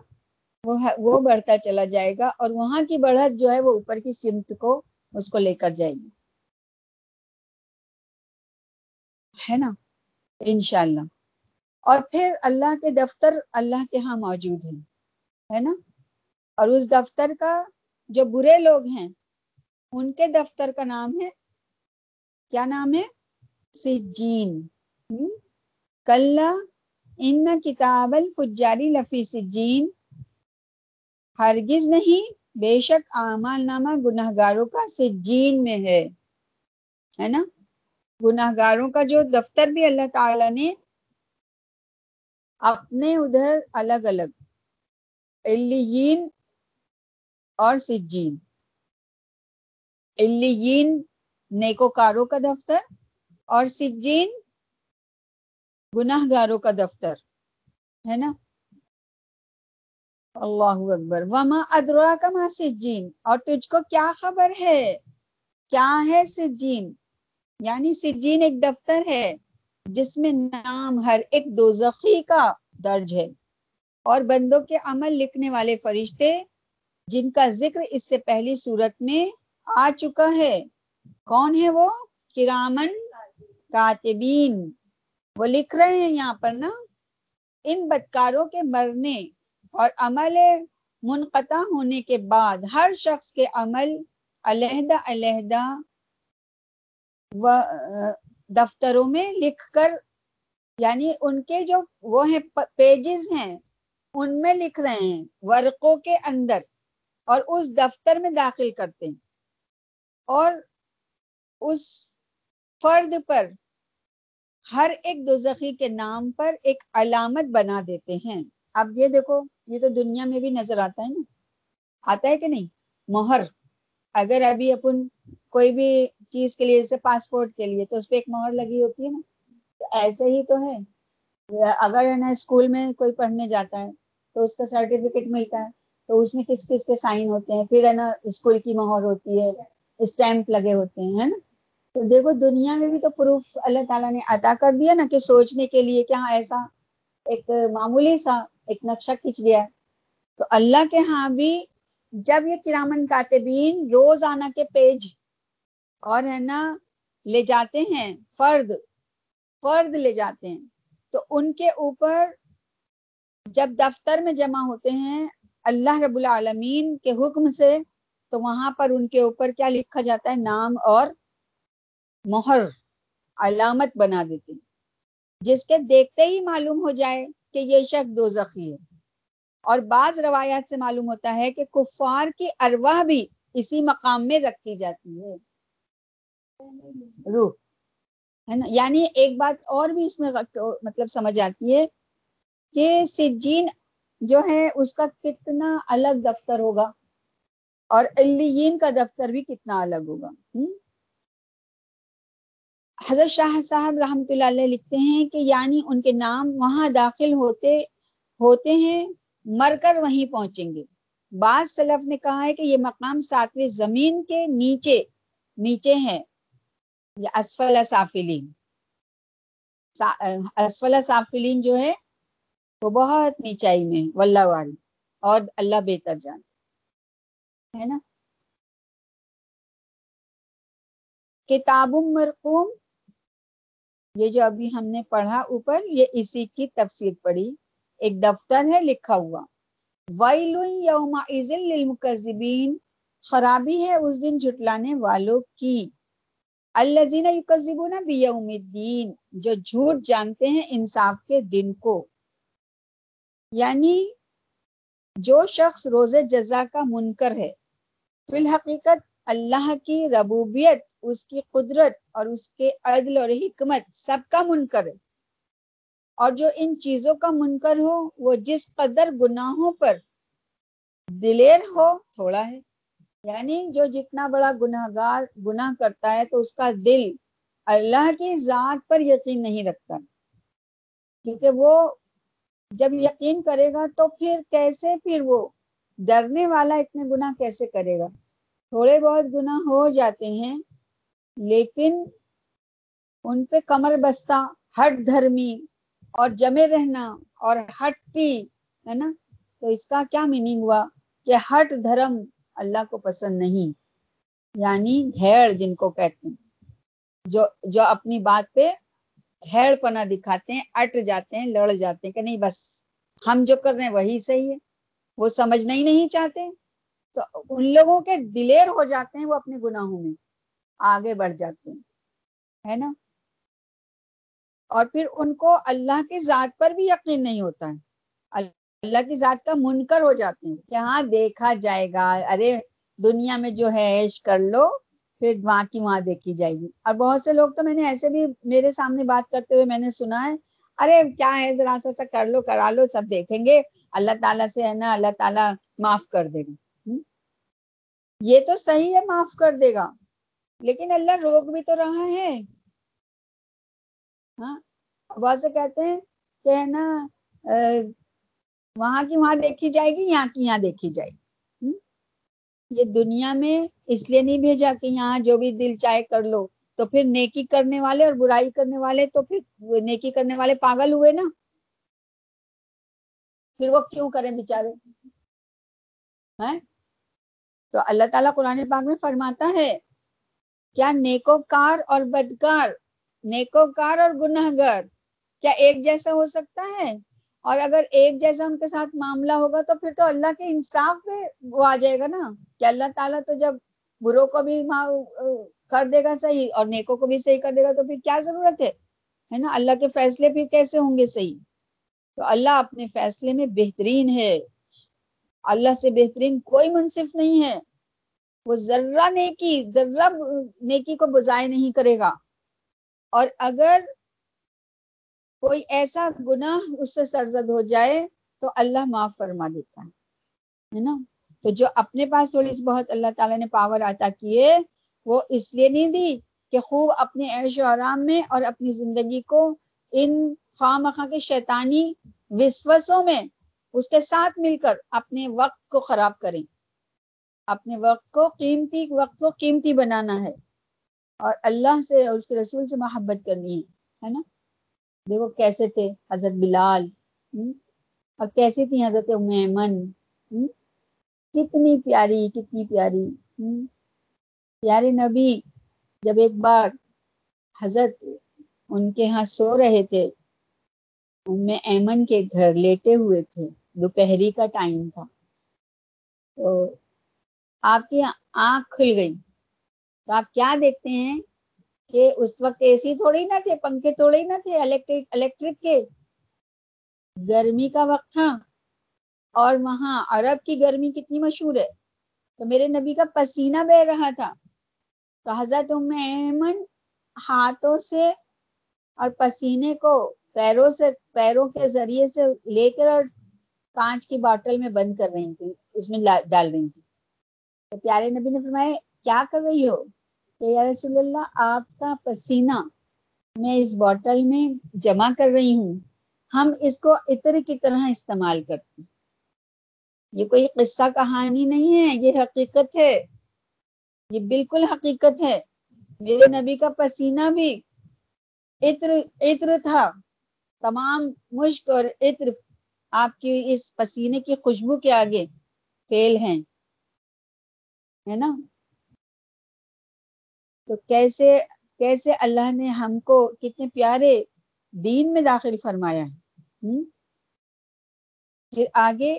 وہ وہ بڑھتا چلا جائے گا اور وہاں کی بڑھت جو ہے وہ اوپر کی سمت کو اس کو لے کر جائے گی۔ ہے نا؟ انشاءاللہ۔ اور پھر اللہ کے دفتر اللہ کے ہاں موجود ہیں۔ ہے نا؟ اور اس دفتر کا جو برے لوگ ہیں، ان کے دفتر کا نام ہے، کیا نام ہے؟ سجین کل ان کتاب الفجاری لفی سجین ہرگز نہیں، بے شک اعمال نامہ گناہ گاروں کا سجین میں ہے۔ ہے نا؟ گناہ گاروں کا جو دفتر بھی اللہ تعالی نے اپنے ادھر الگ الگ اور سجین۔ علیین نیکوکاروں کا دفتر اور سجین گناہ گاروں کا دفتر، ہے نا؟ اللہ اکبر۔ وما ادرا کا سجین اور تجھ کو کیا خبر ہے؟ کیا ہے سجین؟ یعنی سجین ایک دفتر ہے جس میں نام ہر ایک دوزخی کا درج ہے۔ اور بندوں کے عمل لکھنے والے فرشتے جن کا ذکر اس سے پہلی صورت میں آ چکا ہے، کون ہے وہ؟ کرامن کاتبین۔ وہ لکھ رہے ہیں یہاں پر نا، ان بدکاروں کے مرنے اور عمل منقطع ہونے کے بعد ہر شخص کے عمل علیحدہ علیحدہ و، دفتروں میں لکھ کر یعنی ان کے جو وہ ہیں پیجز ہیں، ان میں لکھ رہے ہیں، ورقوں کے اندر اور اس دفتر میں داخل کرتے ہیں۔ اور اس فرد پر ہر ایک دوزخی کے نام پر ایک علامت بنا دیتے ہیں۔ اب یہ دیکھو، یہ تو دنیا میں بھی نظر آتا ہے نا۔ آتا ہے کہ نہیں؟ مہر۔ اگر ابھی اپن کوئی بھی چیز کے لیے، جیسے پاسپورٹ کے لیے، تو اس پہ ایک مہر لگی ہوتی ہے نا۔ تو ایسے ہی تو ہے۔ اگر ہے نا، اسکول میں کوئی پڑھنے جاتا ہے، تو اس کا سرٹیفکیٹ ملتا ہے۔ تو اس میں کس کس کے سائن ہوتے ہیں؟ پھر ہے نا، اسکول کی مہر ہوتی ہے، اسٹیمپ لگے ہوتے ہیں، ہے نا۔ تو دیکھو، دنیا میں بھی تو پروف اللہ تعالیٰ نے عطا کر دیا نا کہ سوچنے کے لیے کیا ہاں، ایسا ایک معمولی سا ایک نقشہ کھینچ گیا تو اللہ کے ہاں بھی جب یہ کرامن کاتبین روز آنا کے پیج اور ہے نا، لے جاتے ہیں، فرد فرد لے جاتے ہیں، تو ان کے اوپر جب دفتر میں جمع ہوتے ہیں اللہ رب العالمین کے حکم سے، تو وہاں پر ان کے اوپر کیا لکھا جاتا ہے؟ نام اور مہر، علامت بنا دیتے ہیں۔ جس کے دیکھتے ہی معلوم ہو جائے کہ یہ شخص دو زخی ہے۔ اور بعض روایات سے معلوم ہوتا ہے کہ کفار کی ارواح بھی اسی مقام میں رکھی جاتی ہے۔ روح، ہے نا؟ یعنی ایک بات اور بھی اس میں مطلب سمجھ آتی ہے کہ سجین جو ہے، اس کا کتنا الگ دفتر ہوگا اور علیین کا دفتر بھی کتنا الگ ہوگا۔ حضرت شاہ صاحب رحمۃ اللہ علیہ لکھتے ہیں کہ یعنی ان کے نام وہاں داخل ہوتے ہوتے ہیں، مر کر وہیں پہنچیں گے۔ بعض سلف نے کہا ہے کہ یہ مقام ساتویں زمین کے نیچے نیچے ہے اسفل سافلین۔ اسفل سافلین جو ہے، وہ بہت نیچائی میں واللہ والی اور اللہ بہتر جان ہے نا؟ کتاب مرقوم یہ جو ابھی ہم نے پڑھا اوپر، یہ اسی کی تفسیر پڑھی، ایک دفتر ہے لکھا ہوا۔ ویل یوم للمکذبین، خرابی ہے اس دن جھٹلانے والوں کی۔ الذین یکذبون بیوم الدین، جو جھوٹ جانتے ہیں انصاف کے دن کو۔ یعنی جو شخص روز جزا کا منکر ہے، فی الحقیقت اللہ کی ربوبیت، اس کی قدرت اور اس کے عدل اور حکمت سب کا منکر ہے۔ اور جو ان چیزوں کا منکر ہو، وہ جس قدر گناہوں پر دلیر ہو، تھوڑا ہے۔ یعنی جو جتنا بڑا گناہ گار گناہ کرتا ہے، تو اس کا دل اللہ کی ذات پر یقین نہیں رکھتا۔ کیونکہ وہ جب یقین کرے گا، تو پھر کیسے پھر وہ ڈرنے والا اتنے گناہ کیسے کرے گا؟ تھوڑے بہت گناہ ہو جاتے ہیں، لیکن ان پہ کمر بستہ، ہٹ دھرمی اور جمے رہنا اور ہٹتی، ہے نا؟ تو اس کا کیا میننگ ہوا؟ کہ ہٹ دھرم اللہ کو پسند نہیں یعنی گھیڑ جن کو کہتے ہیں۔ جو جو اپنی بات پہ گھیڑ پنا دکھاتے ہیں، اٹ جاتے ہیں، لڑ جاتے ہیں کہ نہیں، بس ہم جو کر رہے ہیں وہی صحیح ہے، وہ سمجھنا ہی نہیں چاہتے۔ تو ان لوگوں کے دلیر ہو جاتے ہیں وہ اپنے گناہوں میں، آگے بڑھ جاتے ہیں، ہے نا؟ اور پھر ان کو اللہ کی ذات پر بھی یقین نہیں ہوتا ہے۔ اللہ کی ذات کا منکر ہو جاتے ہیں کہ ہاں دیکھا جائے گا، ارے دنیا میں جو ہے عیش کر لو، پھر وہاں کی وہاں دیکھی جائے گی۔ اور بہت سے لوگ تو میں نے ایسے بھی میرے سامنے بات کرتے ہوئے میں نے سنا ہے، ارے کیا ہے، ذرا سا سا کر لو، کرا لو، سب دیکھیں گے۔ اللہ تعالیٰ سے ہے نا، اللہ تعالیٰ معاف کر دے گا۔ یہ تو صحیح ہے، معاف کر دے گا۔ لیکن اللہ روک بھی تو رہا ہے۔ ہاں سے کہتے ہیں کہ ہے نا وہاں کی وہاں دیکھی جائے گی، یہاں کی یہاں دیکھی جائے گی۔ یہ دنیا میں اس لیے نہیں بھیجا کہ یہاں جو بھی دل چاہے کر لو۔ تو پھر نیکی کرنے والے اور برائی کرنے والے تو پھر نیکی کرنے والے پاگل ہوئے نا۔ پھر وہ کیوں کریں بےچارے ہاں، تو اللہ تعالیٰ قرآن پاک میں فرماتا ہے، کیا نیکوکار اور بدکار، نیکوکار اور گناہ کیا ایک جیسا ہو سکتا ہے؟ اور اگر ایک جیسا ان کے ساتھ معاملہ ہوگا تو پھر تو اللہ کے انصاف پہ وہ آ جائے گا نا؟ کہ اللہ تعالیٰ تو جب برو کو بھی کر دے گا صحیح اور نیکوں کو بھی صحیح کر دے گا تو پھر کیا ضرورت ہے؟ ہے نا؟ اللہ کے فیصلے پھر کیسے ہوں گے صحیح؟ تو اللہ اپنے فیصلے میں بہترین ہے۔ اللہ سے بہترین کوئی منصف نہیں ہے۔ وہ ذرہ نیکی ذرہ نیکی کو بزائے نہیں کرے گا۔ اور اگر کوئی ایسا گناہ اس سے سرزد ہو جائے تو اللہ معاف فرما دیتا ہے۔ نا؟ تو جو اپنے پاس تھوڑی سی بہت اللہ تعالیٰ نے پاور عطا کیے، وہ اس لیے نہیں دی کہ خوب اپنے عیش و آرام میں اور اپنی زندگی کو ان خواہ مخواہ کے شیطانی وسوسوں میں اس کے ساتھ مل کر اپنے وقت کو خراب کریں۔ اپنے وقت کو قیمتی، وقت کو قیمتی بنانا ہے۔ اور اللہ سے اور اس کے رسول سے محبت کرنی ہے ہے نا؟ دیکھو کیسے تھے حضرت بلال اور کیسی تھی حضرت میمن کتنی پیاری کتنی پیاری پیارے نبی، جب ایک بار حضرت ان کے ہاں سو رہے تھے میں ایمن کے گھر لیٹے ہوئے تھے۔ دوپہری کا ٹائم تھا۔ تو آپ کی آنکھ کھل گئی۔ تو آپ کیا دیکھتے ہیں کہ اس وقت اے سی تھوڑے ہی نہ تھے، پنکھے تھوڑے ہی نہ تھے، الیکٹرک الیکٹرک کے۔ گرمی کا وقت تھا اور وہاں عرب کی گرمی کتنی مشہور ہے۔ تو میرے نبی کا پسینہ بہ رہا تھا۔ تو حضرت ام ایمن ہاتھوں سے اور پسینے کو پیروں سے، پیروں کے ذریعے سے لے کر اور کانچ کی باٹل میں بند کر رہی تھی اس میں ڈال رہی تھی تو پیارے نبی نے فرمایا، کیا کر رہی ہو؟ کہ یا رسول اللہ، آپ کا پسینہ میں اس باٹل میں جمع کر رہی ہوں۔ ہم اس کو عطر کی طرح استعمال کرتے ہیں۔ یہ کوئی قصہ کہانی نہیں ہے، یہ حقیقت ہے۔ یہ بالکل حقیقت ہے۔ میرے نبی کا پسینہ بھی عطر عطر تھا۔ تمام مشک اور عطر آپ کی اس پسینے کی خوشبو کے آگے فیل ہیں، ہے نا؟ تو کیسے کیسے اللہ نے ہم کو کتنے پیارے دین میں داخل فرمایا ہے پھر آگے،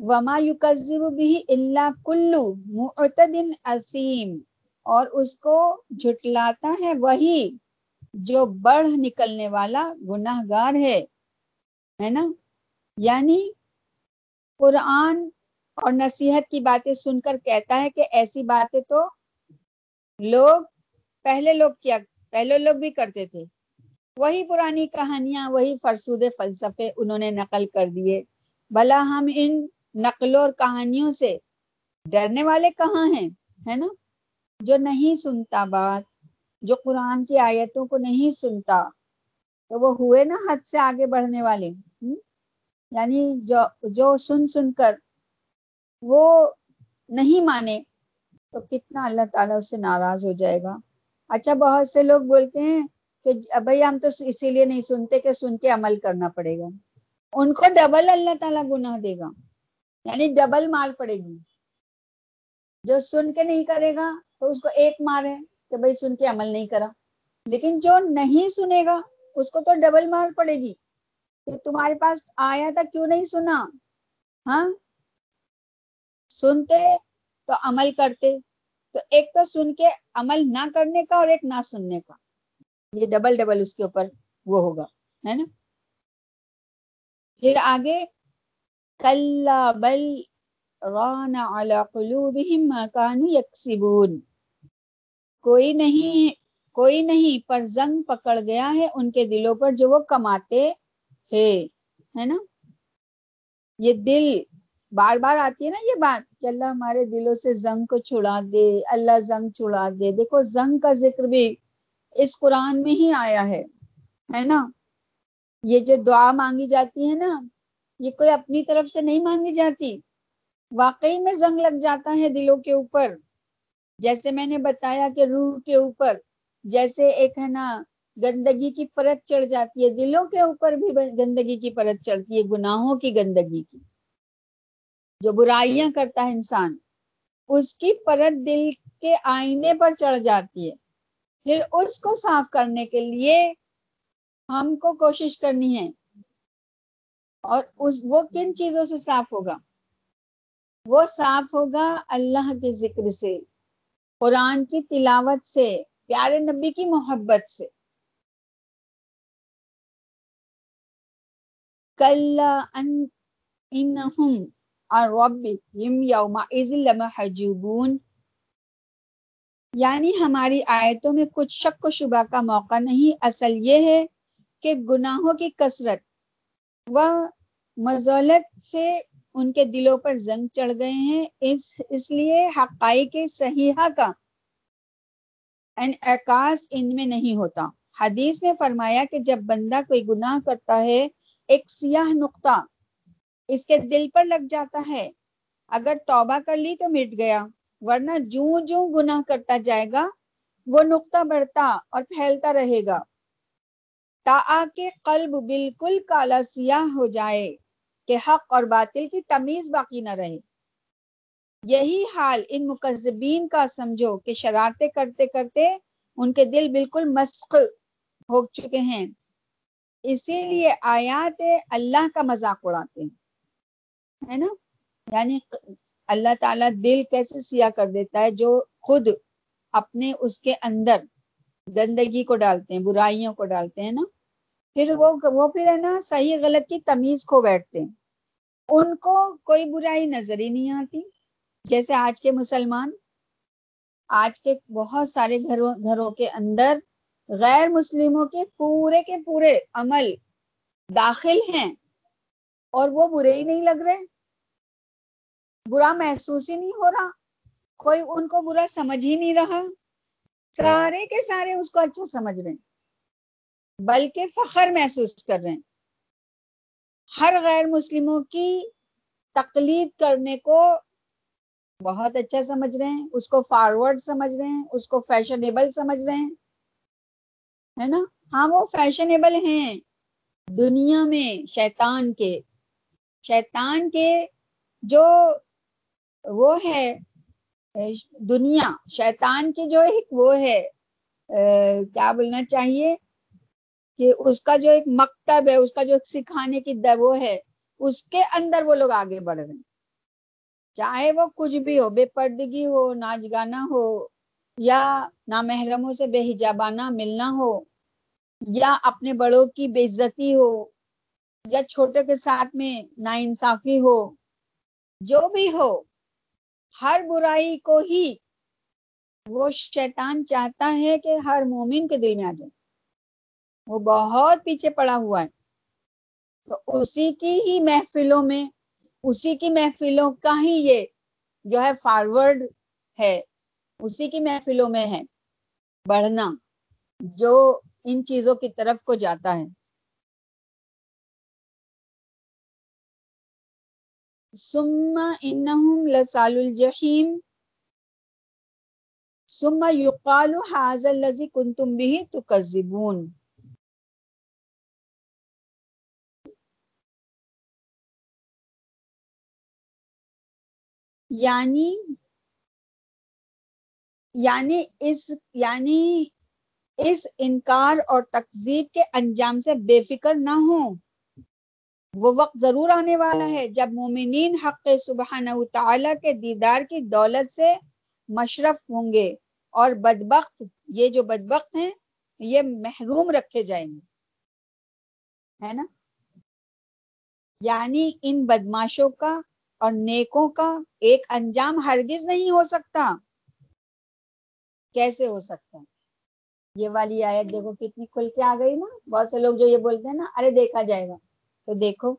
وما یکذب بھی اللہ کلو معتدن عظیم اور اس کو جھٹلاتا ہے وہی جو بڑھ نکلنے والا گناہ گار ہے ہے نا؟ یعنی قرآن اور نصیحت کی باتیں سن کر کہتا ہے کہ ایسی باتیں تو لوگ پہلے لوگ کیا، پہلے لوگ بھی کرتے تھے۔ وہی پرانی کہانیاں، وہی فرسود فلسفے انہوں نے نقل کر دیے۔ بھلا ہم ان نقلوں اور کہانیوں سے ڈرنے والے کہاں ہیں، ہے نا؟ جو نہیں سنتا بات۔ جو قرآن کی آیتوں کو نہیں سنتا، تو وہ ہوئے نا حد سے آگے بڑھنے والے۔ یعنی جو جو سن سن کر وہ نہیں مانے، تو کتنا اللہ تعالیٰ اس سے ناراض ہو جائے گا۔ اچھا بہت سے لوگ بولتے ہیں کہ بھائی ہم تو اسی لیے نہیں سنتے کہ سن کے عمل کرنا پڑے گا۔ ان کو ڈبل اللہ تعالیٰ گناہ دے گا۔ یعنی ڈبل مار پڑے گی۔ جو سن کے نہیں کرے گا، تو اس کو ایک مار ہے۔ کہ بھائی سن کے عمل نہیں کرا۔ لیکن جو نہیں سنے گا، اس کو تو ڈبل مار پڑے گی۔ کہ تمہارے پاس آیا تھا، کیوں نہیں سنا؟ ہاں؟ سنتے تو عمل کرتے۔ تو ایک تو سن کے عمل نہ کرنے کا اور ایک نہ سننے کا۔ یہ ڈبل ڈبل اس کے اوپر وہ ہوگا، ہے نا؟ پھر آگے کل بل ران ما كانوا يكسبون کوئی نہیں کوئی نہیں، پر زنگ پکڑ گیا ہے ان کے دلوں پر جو وہ کماتے تھے ہے نا؟ یہ دل بار بار آتی ہے نا یہ بات، کہ اللہ ہمارے دلوں سے زنگ کو چھڑا دے، اللہ زنگ چھڑا دے۔ دیکھو، زنگ کا ذکر بھی اس قرآن میں ہی آیا ہے ہے نا؟ یہ جو دعا مانگی جاتی ہے نا، یہ کوئی اپنی طرف سے نہیں مانگی جاتی۔ واقعی میں زنگ لگ جاتا ہے دلوں کے اوپر۔ جیسے میں نے بتایا کہ روح کے اوپر جیسے ایک ہے نا، گندگی کی پرت چڑھ جاتی ہے، دلوں کے اوپر بھی گندگی کی پرت چڑھتی ہے، گناہوں کی گندگی کی۔ جو برائیاں کرتا ہے انسان، اس کی پرت دل کے آئینے پر چڑھ جاتی ہے۔ پھر اس کو صاف کرنے کے لیے ہم کو کوشش کرنی ہے۔ اور اس، وہ کن چیزوں سے صاف ہوگا؟ وہ صاف ہوگا اللہ کے ذکر سے۔ قرآن کی تلاوت سے، پیارے نبی کی محبت سے۔ یعنی ہماری آیتوں میں کچھ شک و شبہ کا موقع نہیں، اصل یہ ہے کہ گناہوں کی کثرت و مزولت سے ان کے دلوں پر زنگ چڑھ گئے ہیں۔ اس اس لیے حقائق صحیحہ کا انعکاس ان میں نہیں ہوتا۔ حدیث میں فرمایا کہ جب بندہ کوئی گناہ کرتا ہے، ایک سیاہ نقطہ اس کے دل پر لگ جاتا ہے۔ اگر توبہ کر لی تو مٹ گیا، ورنہ جوں جوں گناہ کرتا جائے گا، وہ نقطہ بڑھتا اور پھیلتا رہے گا۔ تا کہ قلب بالکل کالا سیاہ ہو جائے۔ کہ حق اور باطل کی تمیز باقی نہ رہے۔ یہی حال ان مکذبین کا سمجھو کہ شرارتیں کرتے کرتے ان کے دل بالکل مسخ ہو چکے ہیں۔ اسی لیے آیات اللہ کا مذاق اڑاتے ہیں، ہے نا؟ یعنی اللہ تعالیٰ دل کیسے سیاہ کر دیتا ہے جو خود اپنے اس کے اندر گندگی کو ڈالتے ہیں، برائیوں کو ڈالتے ہیں نا؟ پھر وہ وہ پھر ہے نا صحیح غلط کی تمیز کھو بیٹھتے ہیں۔ ان کو کوئی برائی نظر ہی نہیں آتی۔ جیسے آج کے مسلمان، آج کے بہت سارے گھروں گھروں کے اندر غیر مسلموں کے پورے کے پورے عمل داخل ہیں اور وہ برے ہی نہیں لگ رہے۔ برا محسوس ہی نہیں ہو رہا۔ کوئی ان کو برا سمجھ ہی نہیں رہا۔ سارے کے سارے اس کو اچھا سمجھ رہے ہیں۔ بلکہ فخر محسوس کر رہے ہیں۔ ہر غیر مسلموں کی تقلید کرنے کو بہت اچھا سمجھ رہے ہیں، اس کو فارورڈ سمجھ رہے ہیں، اس کو فیشنیبل سمجھ رہے ہیں۔ ہے نا؟ ہاں وہ فیشنیبل ہیں۔ دنیا میں شیطان کے شیطان کے جو وہ ہے، دنیا، شیطان کی جو ایک وہ ہے کیا بولنا چاہیے؟ کہ اس کا جو ایک مکتب ہے، اس کا جو ایک سکھانے کی وہ ہے، اس کے اندر وہ لوگ آگے بڑھ رہے ہیں۔ چاہے وہ کچھ بھی ہو، بے پردگی ہو، ناچ گانا ہو، یا نامحرموں سے بے حجابانہ ملنا ہو، یا اپنے بڑوں کی بے عزتی ہو، یا چھوٹے کے ساتھ میں نا انصافی ہو، جو بھی ہو، ہر برائی کو ہی وہ شیطان چاہتا ہے کہ ہر مومن کے دل میں آ جائے۔ وہ بہت پیچھے پڑا ہوا ہے۔ تو اسی کی ہی محفلوں میں، اسی کی محفلوں کا ہی یہ جو ہے فارورڈ ہے، اسی کی محفلوں میں ہے۔ بڑھنا جو ان چیزوں کی طرف کو جاتا ہے۔ ثم انہم لسال الجحیم۔ ثم یقال هذا الذي كنتم به تكذبون یعنی یعنی اس یعنی اس انکار اور تکذیب کے انجام سے بے فکر نہ ہوں۔ وہ وقت ضرور آنے والا ہے جب مومنین حق سبحانہ تعالی کے دیدار کی دولت سے مشرف ہوں گے اور بدبخت، یہ جو بدبخت ہیں، یہ محروم رکھے جائیں گے۔ ہے نا؟ یعنی ان بدماشوں کا اور نیکوں کا ایک انجام ہرگز نہیں ہو سکتا۔ کیسے ہو سکتا؟ یہ والی آیت دیکھو کتنی کھل کے آ گئی نا۔ بہت سے لوگ جو یہ بولتے ہیں نا، ارے دیکھا جائے گا۔ تو دیکھو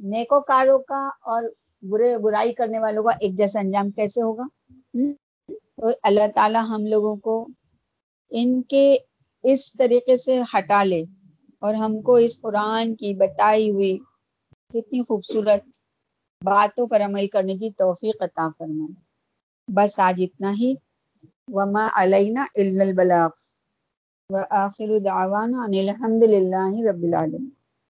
نیکو کاروں کا اور برے، برائی کرنے والوں کا ایک جیسا انجام کیسے ہوگا؟ تو اللہ تعالی ہم لوگوں کو ان کے اس طریقے سے ہٹا لے اور ہم کو اس قرآن کی بتائی ہوئی کتنی خوبصورت باتوں پر عمل کرنے کی توفیق عطا فرمائے۔ بس آج اتنا ہی۔ وما علینا الا البلاغ۔ وآخر دعوانا ان الحمد للہ رب العالمین